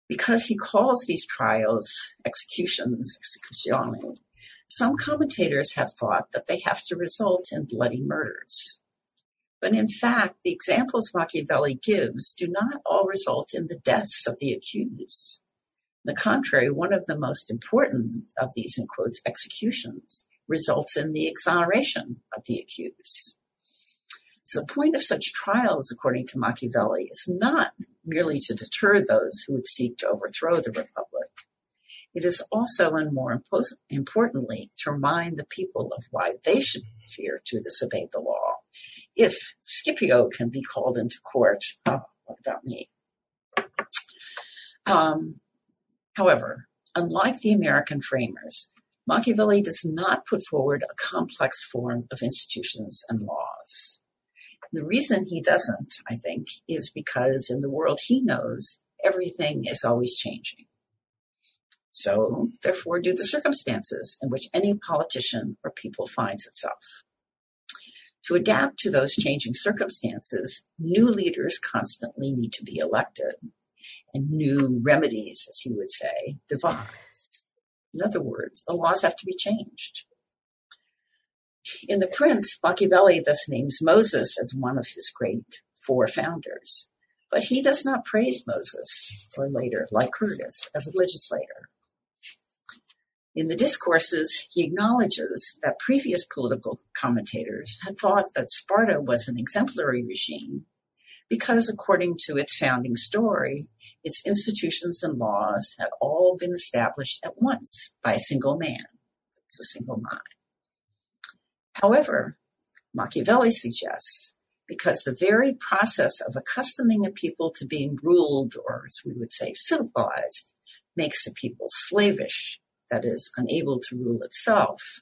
Speaker 2: Because he calls these trials executions, esecuzioni, some commentators have thought that they have to result in bloody murders. But in fact, the examples Machiavelli gives do not all result in the deaths of the accused. The contrary, one of the most important of these, in quotes, executions results in the exoneration of the accused. So the point of such trials, according to Machiavelli, is not merely to deter those who would seek to overthrow the republic. It is also, and more importantly, to remind the people of why they should fear to disobey the law if Scipio can be called into court, oh, what about me? Um, however, unlike the American framers, Machiavelli does not put forward a complex form of institutions and laws. The reason he doesn't, I think, is because in the world he knows, everything is always changing. So, therefore, do the circumstances in which any politician or people finds itself. To adapt to those changing circumstances, new leaders constantly need to be elected and new remedies, as he would say, devised. In other words, the laws have to be changed. In The Prince, Machiavelli thus names Moses as one of his great four founders, but he does not praise Moses, or later, Lycurgus, as a legislator. In the discourses, he acknowledges that previous political commentators had thought that Sparta was an exemplary regime because, according to its founding story, its institutions and laws had all been established at once by a single man. It's a single mind. However, Machiavelli suggests because the very process of accustoming a people to being ruled, or as we would say, civilized, makes a people slavish that is unable to rule itself.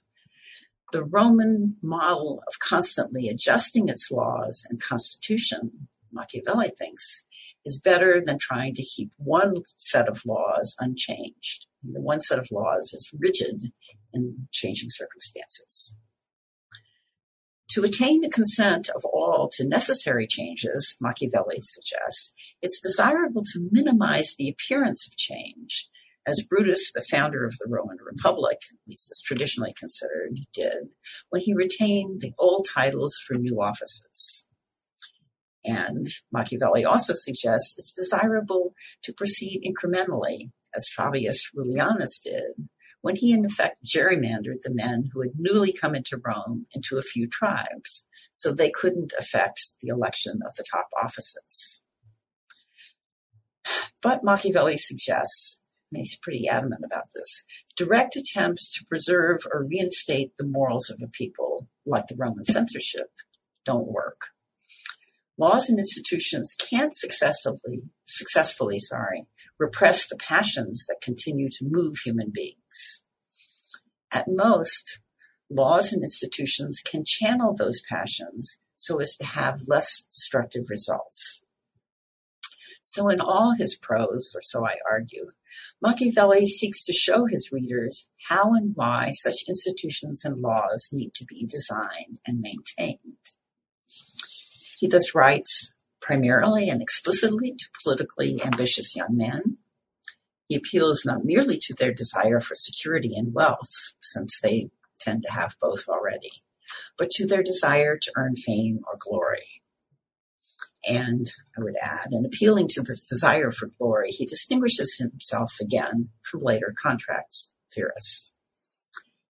Speaker 2: The Roman model of constantly adjusting its laws and constitution, Machiavelli thinks, is better than trying to keep one set of laws unchanged. the one set of laws is rigid in changing circumstances. To attain the consent of all to necessary changes, Machiavelli suggests, it's desirable to minimize the appearance of change as Brutus, the founder of the Roman Republic, at least as traditionally considered, did when he retained the old titles for new offices. And Machiavelli also suggests it's desirable to proceed incrementally, as Fabius Rullianus did, when he in effect gerrymandered the men who had newly come into Rome into a few tribes, so they couldn't affect the election of the top offices. But Machiavelli suggests and he's pretty adamant about this, direct attempts to preserve or reinstate the morals of a people, like the Roman censorship, don't work. Laws and institutions can't successfully, successfully, sorry, repress the passions that continue to move human beings. At most, laws and institutions can channel those passions so as to have less destructive results. So, in all his prose, or so I argue, Machiavelli seeks to show his readers how and why such institutions and laws need to be designed and maintained. He thus writes primarily and explicitly to politically ambitious young men. He appeals not merely to their desire for security and wealth, since they tend to have both already, but to their desire to earn fame or glory. And I would add, in appealing to this desire for glory, he distinguishes himself again from later contract theorists.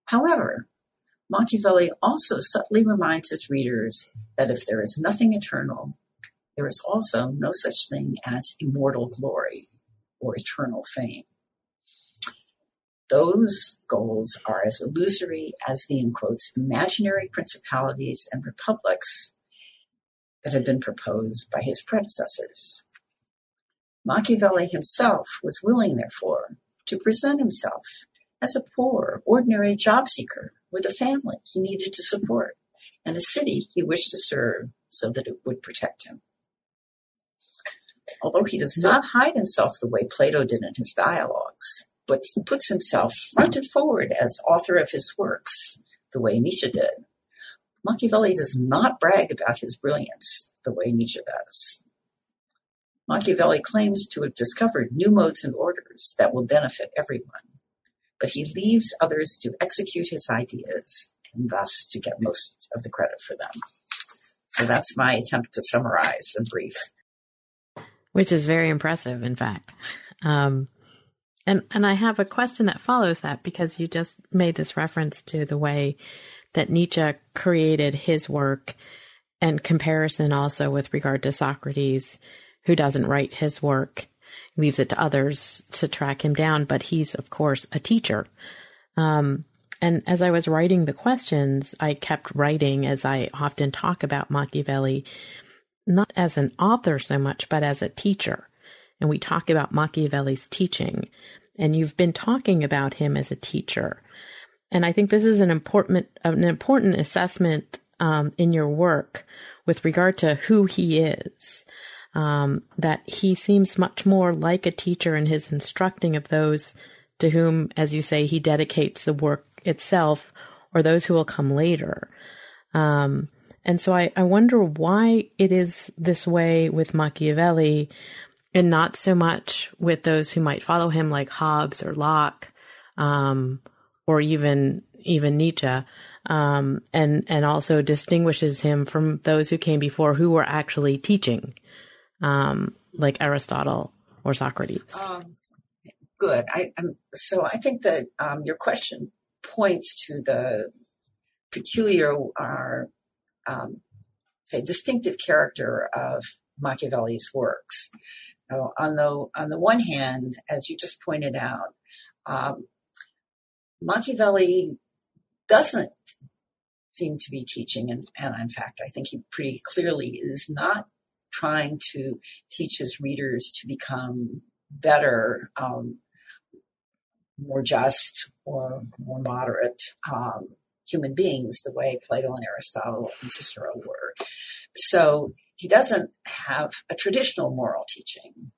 Speaker 2: However, Machiavelli also subtly reminds his readers that if there is nothing eternal, there is also no such thing as immortal glory or eternal fame. Those goals are as illusory as the, in quotes, imaginary principalities and republics that had been proposed by his predecessors. Machiavelli himself was willing, therefore, to present himself as a poor, ordinary job seeker with a family he needed to support and a city he wished to serve so that it would protect him. Although he does not hide himself the way Plato did in his dialogues, but puts himself front and forward as author of his works, the way Nietzsche did, Machiavelli does not brag about his brilliance the way Nietzsche does. Machiavelli claims to have discovered new modes and orders that will benefit everyone, but he leaves others to execute his ideas and thus to get most of the credit for them. So that's my attempt to summarize in brief.
Speaker 1: Which is very impressive, in fact. Um, and and I have a question that follows that because you just made this reference to the way that Nietzsche created his work and comparison also with regard to Socrates, who doesn't write his work, leaves it to others to track him down. But he's, of course, a teacher. Um, and as I was writing the questions, I kept writing as I often talk about Machiavelli, not as an author so much, but as a teacher. And we talk about Machiavelli's teaching. And you've been talking about him as a teacher. And I think this is an important an important assessment um, in your work with regard to who he is. Um, that he seems much more like a teacher in his instructing of those to whom, as you say, he dedicates the work itself or those who will come later. Um, and so I, I wonder why it is this way with Machiavelli and not so much with those who might follow him like Hobbes or Locke, um, or even, even Nietzsche. Um, and, and also distinguishes him from those who came before who were actually teaching, um, like Aristotle or Socrates. Um,
Speaker 2: good. I, so I think that um, your question points to the peculiar, uh, um, say, distinctive character of Machiavelli's works. So on the on the one hand, as you just pointed out, um, Machiavelli doesn't seem to be teaching, and, and in fact, I think he pretty clearly is not trying to teach his readers to become better, um, more just, or more moderate um, human beings, the way Plato and Aristotle and Cicero were. So he doesn't have a traditional moral teaching.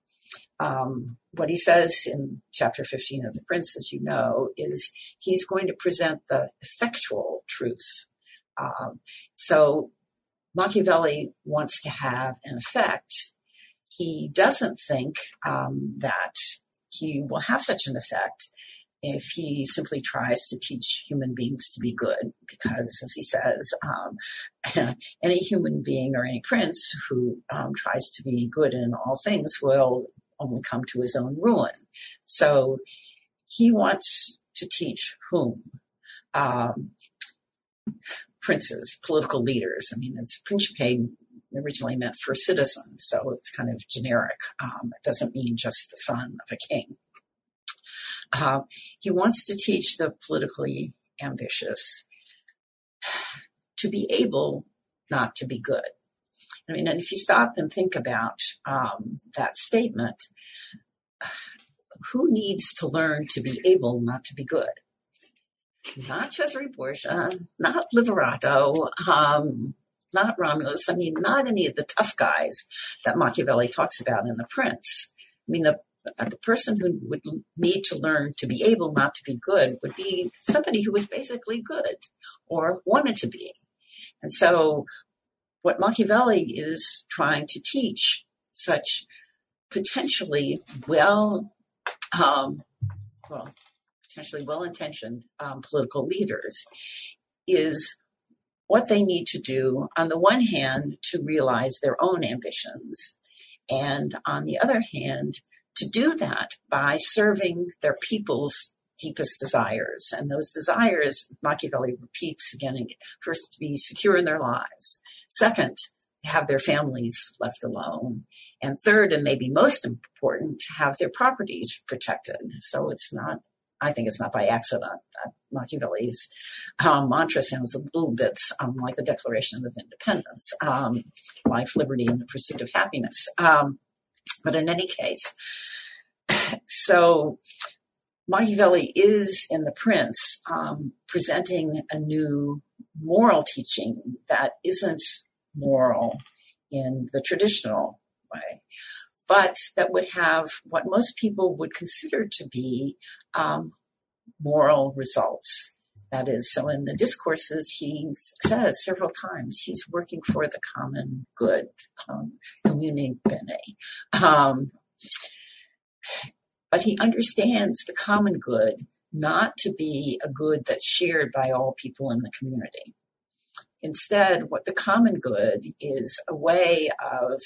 Speaker 2: Um, what he says in chapter 15 of The Prince, as you know, is he's going to present the effectual truth. Um, so Machiavelli wants to have an effect. He doesn't think um, that he will have such an effect if he simply tries to teach human beings to be good, because as he says, um, any human being or any prince who um, tries to be good in all things will only come to his own ruin. So he wants to teach whom? Um, princes, political leaders. I mean, it's principe originally meant for citizen, so it's kind of generic. Um, it doesn't mean just the son of a king. Uh, he wants to teach the politically ambitious to be able not to be good. I mean, and if you stop and think about um, that statement, who needs to learn to be able not to be good? Not Cesare Borgia, not Oliverotto, um, not Romulus. I mean, not any of the tough guys that Machiavelli talks about in The Prince. I mean, the uh, the person who would need to learn to be able not to be good would be somebody who was basically good or wanted to be. And so, what Machiavelli is trying to teach such potentially well, um, well, potentially well-intentioned um, political leaders is what they need to do on the one hand to realize their own ambitions and on the other hand to do that by serving their people's deepest desires. And those desires, Machiavelli repeats again first to be secure in their lives. Second, have their families left alone. And third, and maybe most important, to have their properties protected. So it's not, I think it's not by accident that Machiavelli's um, mantra sounds a little bit um, like the Declaration of Independence um, life, liberty, and the pursuit of happiness. Um, but in any case, so Machiavelli is in The Prince um, presenting a new moral teaching that isn't moral in the traditional way, but that would have what most people would consider to be um, moral results. That is, so in the discourses, he says several times he's working for the common good, um, commune bene. Um, but he understands the common good not to be a good that's shared by all people in the community. Instead, what the common good is a way of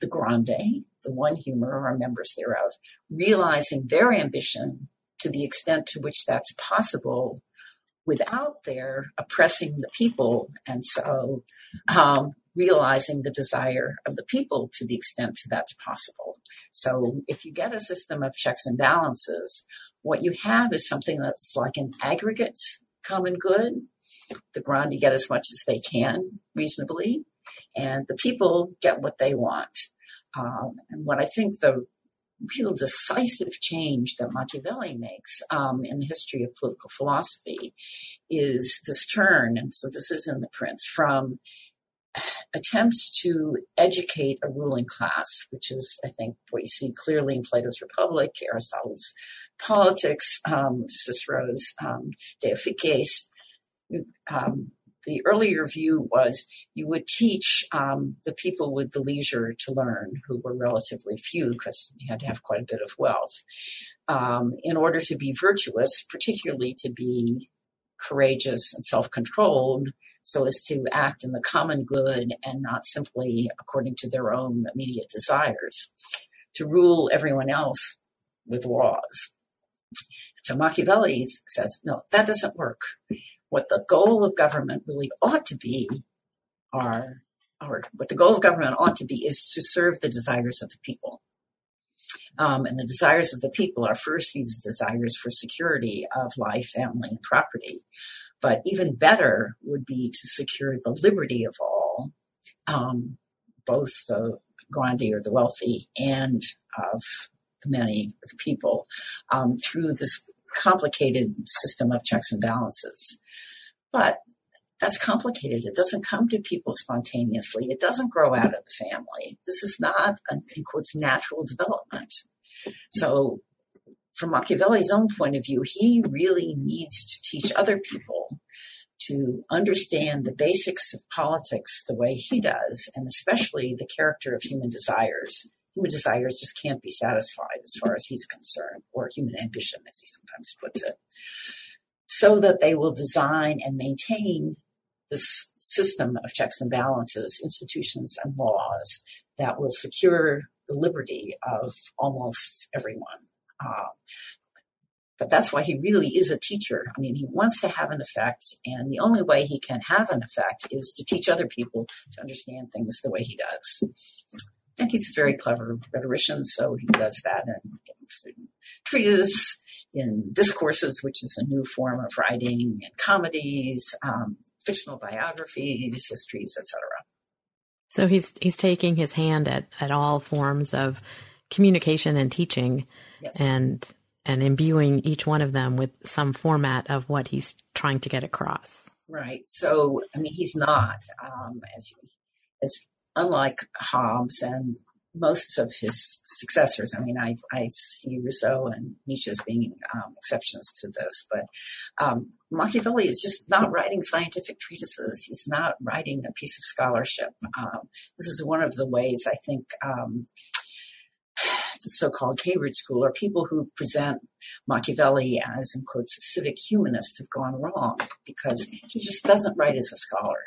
Speaker 2: the grandi, the one humor or members thereof, realizing their ambition to the extent to which that's possible without their oppressing the people. And so um, realizing the desire of the people to the extent that's possible. So if you get a system of checks and balances, what you have is something that's like an aggregate common good. The grandi get as much as they can reasonably, and the people get what they want. Um, and what I think the real decisive change that Machiavelli makes um, in the history of political philosophy is this turn, and so this is in the Prince, from attempts to educate a ruling class, which is, I think, what you see clearly in Plato's Republic, Aristotle's Politics, um, Cicero's um, De Officiis. Um, the earlier view was you would teach um, the people with the leisure to learn, who were relatively few because you had to have quite a bit of wealth, um, in order to be virtuous, particularly to be courageous and self controlled, so as to act in the common good and not simply according to their own immediate desires, to rule everyone else with laws. So Machiavelli says, no, that doesn't work. What the goal of government really ought to be are, or what the goal of government ought to be is to serve the desires of the people. Um, and the desires of the people are first these desires for security of life, family, and property. But even better would be to secure the liberty of all, um, both the grandi or the wealthy and of the many, the people, um, through this complicated system of checks and balances. But that's complicated. It doesn't come to people spontaneously. It doesn't grow out of the family. This is not, in quotes, natural development. So from Machiavelli's own point of view, he really needs to teach other people to understand the basics of politics the way he does, and especially the character of human desires. Human desires just can't be satisfied as far as he's concerned, or human ambition, as he sometimes puts it, so that they will design and maintain this system of checks and balances, institutions, and laws that will secure the liberty of almost everyone. Um, but that's why he really is a teacher. I mean, he wants to have an effect, and the only way he can have an effect is to teach other people to understand things the way he does. And he's a very clever rhetorician, so he does that in, in treatises, in discourses, which is a new form of writing, in comedies, um, fictional biographies, histories, etc.
Speaker 1: So he's he's taking his hand at, at all forms of communication and teaching yes. and and imbuing each one of them with some format of what he's trying to get across.
Speaker 2: Right. So, I mean, he's not, um, as you, it's unlike Hobbes and most of his successors. I mean, I, I see Rousseau and Nietzsche as being um, exceptions to this, but um, Machiavelli is just not writing scientific treatises. He's not writing a piece of scholarship. Um, this is one of the ways I think um, the so-called Cambridge School, or people who present Machiavelli as, in quotes, civic humanists have gone wrong because he just doesn't write as a scholar.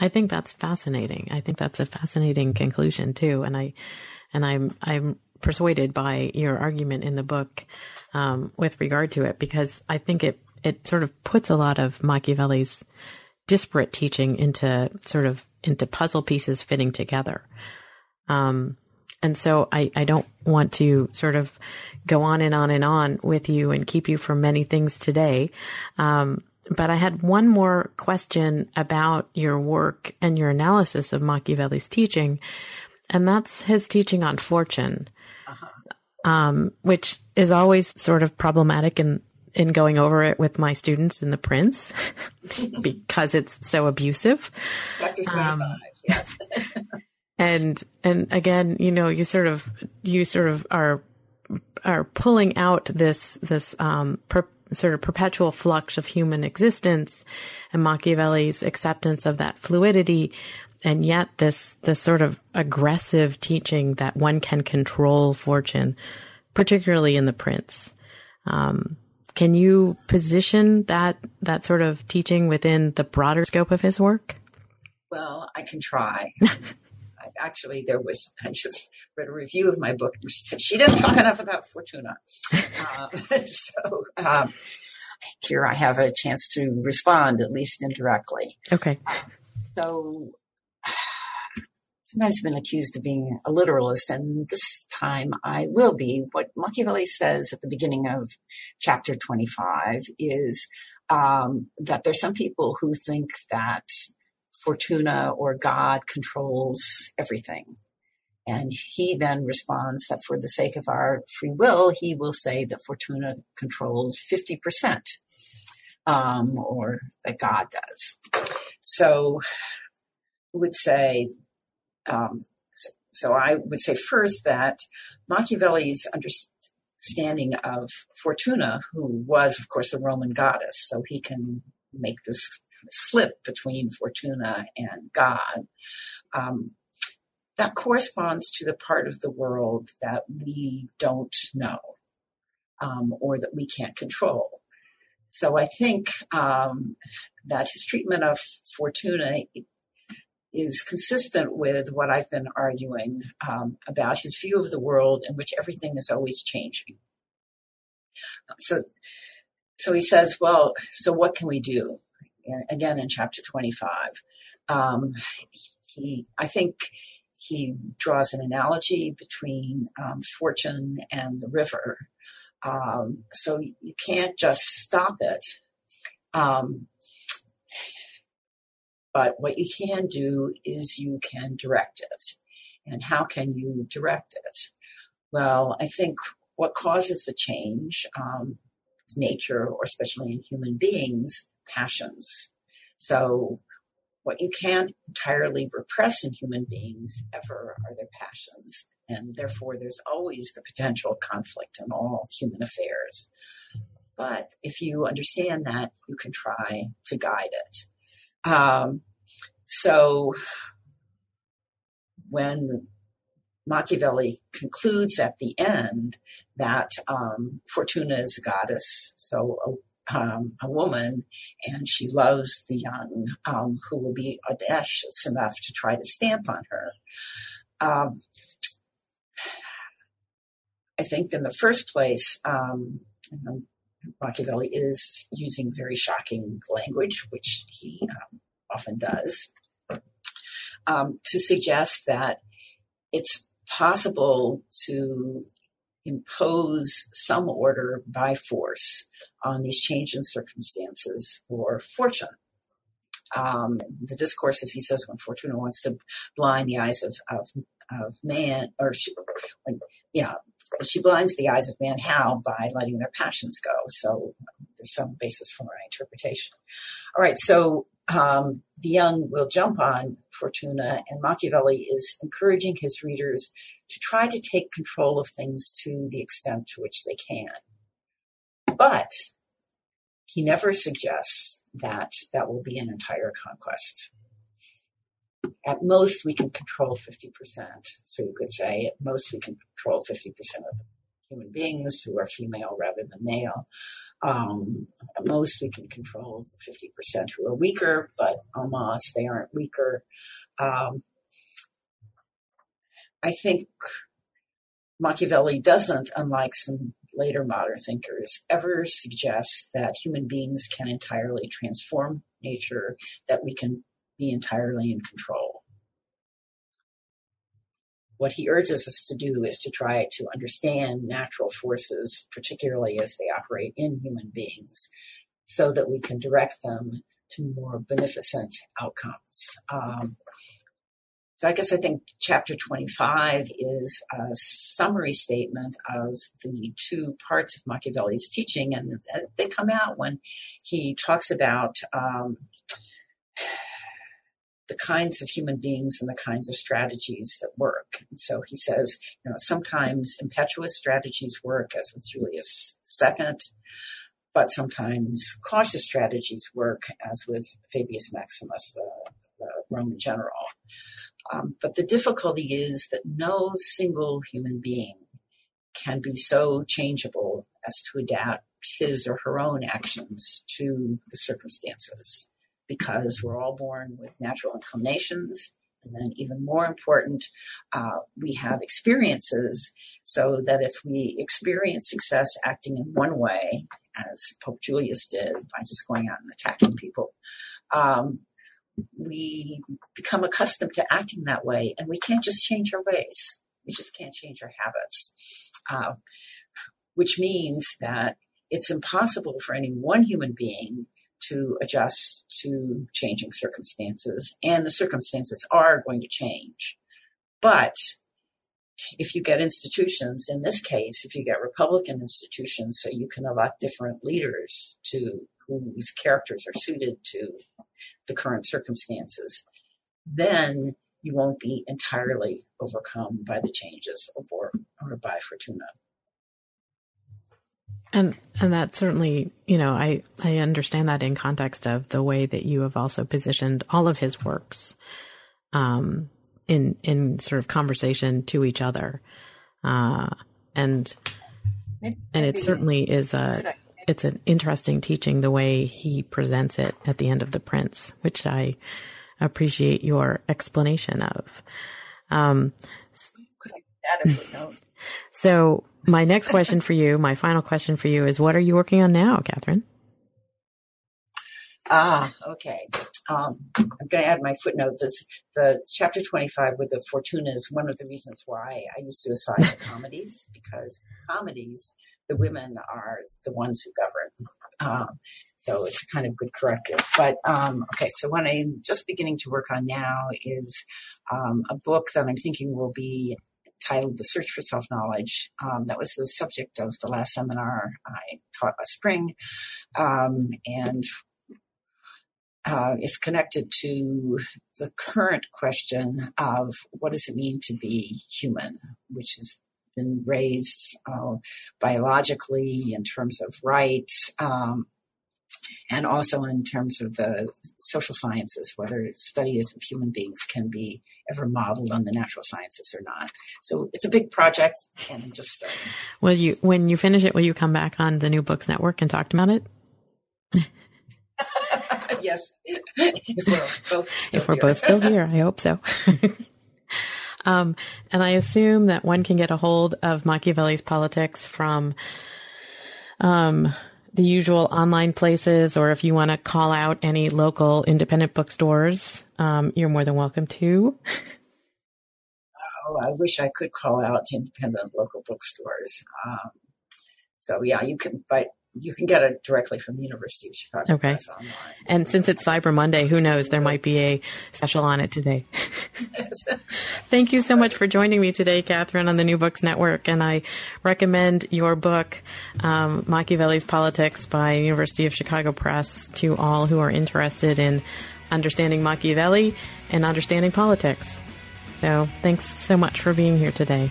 Speaker 1: I think that's fascinating. I think that's a fascinating conclusion too, and I, and I'm I'm persuaded by your argument in the book um, with regard to it because I think it it sort of puts a lot of Machiavelli's disparate teaching into sort of into puzzle pieces fitting together. Um, and so I, I don't want to sort of go on and on and on with you and keep you from many things today. Um, but I had one more question about your work and your analysis of Machiavelli's teaching, and that's his teaching on fortune, uh-huh. um, which is always sort of problematic in in going over it with my students in the Prince because it's so abusive.
Speaker 2: Um, yes.
Speaker 1: and and again you know you sort of you sort of are are pulling out this this um per, sort of perpetual flux of human existence and Machiavelli's acceptance of that fluidity. And yet this this sort of aggressive teaching that one can control fortune particularly in the prince. Um, can you position that that sort of teaching within the broader scope of his work?
Speaker 2: Well i can try actually there was I just read a review of my book and she said she didn't talk enough about Fortuna. uh, so um, here I have a chance to respond at least indirectly.
Speaker 1: Okay.
Speaker 2: So sometimes I've been accused of being a literalist, and this time I will be. What Machiavelli says at the beginning of chapter 25 is um, that there's some people who think that Fortuna or God controls everything. And he then responds that for the sake of our free will, he will say that Fortuna controls 50%, um, or that God does. so I would say, um, so, so I would say first that Machiavelli's understanding of Fortuna, who was, of course, a Roman goddess, so he can make this slip between Fortuna and God. Um, that corresponds to the part of the world that we don't know um, or that we can't control. So I think um, that his treatment of Fortuna is consistent with what I've been arguing um, about his view of the world in which everything is always changing. So, so he says, well, so what can we do? Again, in chapter 25, um, he, I think he draws an analogy between um, fortune and the river. Um, so you can't just stop it. Um, but what you can do is you can direct it. And how can you direct it? Well, I think what causes the change, um, nature, or especially in human beings, passions. So what you can't entirely repress in human beings ever are their passions. And therefore, there's always the potential conflict in all human affairs. But if you understand that, you can try to guide it. Um, so when Machiavelli concludes at the end that um, Fortuna is a goddess, so um, a woman, and she loves the young, um, who will be audacious enough to try to stamp on her. Um, I think, in the first place, um, Machiavelli is using very shocking language, which he um, often does, um, to suggest that it's possible to impose some order by force on these change in circumstances or fortune. Um, the discourses, he says, when Fortuna wants to blind the eyes of, of, of man, or she, when, yeah, she blinds the eyes of man. How? By letting their passions go. So there's some basis for my interpretation. All right, so um, the young will jump on Fortuna, and Machiavelli is encouraging his readers to try to take control of things to the extent to which they can. But he never suggests that that will be an entire conquest. At most, we can control 50%. So you could say, at most, we can control 50% of human beings who are female rather than male. Um, most we can control 50% who are weaker, but almost they aren't weaker. Um, I think Machiavelli doesn't, unlike some later modern thinkers, ever suggest that human beings can entirely transform nature, that we can be entirely in control. What he urges us to do is to try to understand natural forces, particularly as they operate in human beings, so that we can direct them to more beneficent outcomes. Um, so I guess I think chapter 25 is a summary statement of the two parts of Machiavelli's teaching, and they come out when he talks about um, the kinds of human beings and the kinds of strategies that work. And so he says, you know, sometimes impetuous strategies work, as with Julius II, but sometimes cautious strategies work, as with Fabius Maximus, the, the Roman general. Um, but the difficulty is that no single human being can be so changeable as to adapt his or her own actions to the circumstances because we're all born with natural inclinations. And then, even more important, uh, we have experiences so that if we experience success acting in one way, as Pope Julius did by just going out and attacking people, um, we become accustomed to acting that way and we can't just change our ways. We just can't change our habits. Uh, which means that it's impossible for any one human being to adjust to changing circumstances, and the circumstances are going to change. But if you get institutions, in this case, if you get Republican institutions, so you can elect different leaders to whose characters are suited to the current circumstances, then you won't be entirely overcome by the changes or, or by Fortuna.
Speaker 1: And and that certainly, you know, I I understand that in context of the way that you have also positioned all of his works, um, in in sort of conversation to each other, uh, and and it certainly is a it's an interesting teaching the way he presents it at the end of the Prince, which I appreciate your explanation of. Um,
Speaker 2: Could I add a footnote?
Speaker 1: So my next question for you, my final question for you is what are you working on now, Catherine?
Speaker 2: Ah, okay. Um, I'm going to add my footnote. This the chapter 25 with the Fortuna is one of the reasons why I use suicide comedies because comedies, the women are the ones who govern. Um, so it's kind of good corrective. But um, okay, so what I'm just beginning to work on now is um, a book that I'm thinking will be titled The Search for Self Knowledge. Um, that was the subject of the last seminar I taught last spring. Um, and uh, is connected to the current question of what does it mean to be human, which has been raised uh, biologically in terms of rights, um, and also in terms of the social sciences, whether studies of human beings can be ever modeled on the natural sciences or not. So it's a big project, and I'm just starting.
Speaker 1: Will you, when you finish it, will you come back on the New Books Network and talk about it?
Speaker 2: yes, if we're both
Speaker 1: if we're here. both still here, I hope so. um, and I assume that one can get a hold of Machiavelli's politics from um, the usual online places, or if you want to call out any local independent bookstores, um, you're more than welcome to.
Speaker 2: oh, I wish I could call out independent local bookstores. Um, so yeah, you can, but you can get it directly from the University of Chicago.
Speaker 1: Okay. And since it's Cyber Monday, who knows? There might be a special on it today. Thank you so much for joining me today, Catherine, on the New Books Network. And I recommend your book, um, Machiavelli's Politics by University of Chicago Press to all who are interested in understanding Machiavelli and understanding politics. So thanks so much for being here today.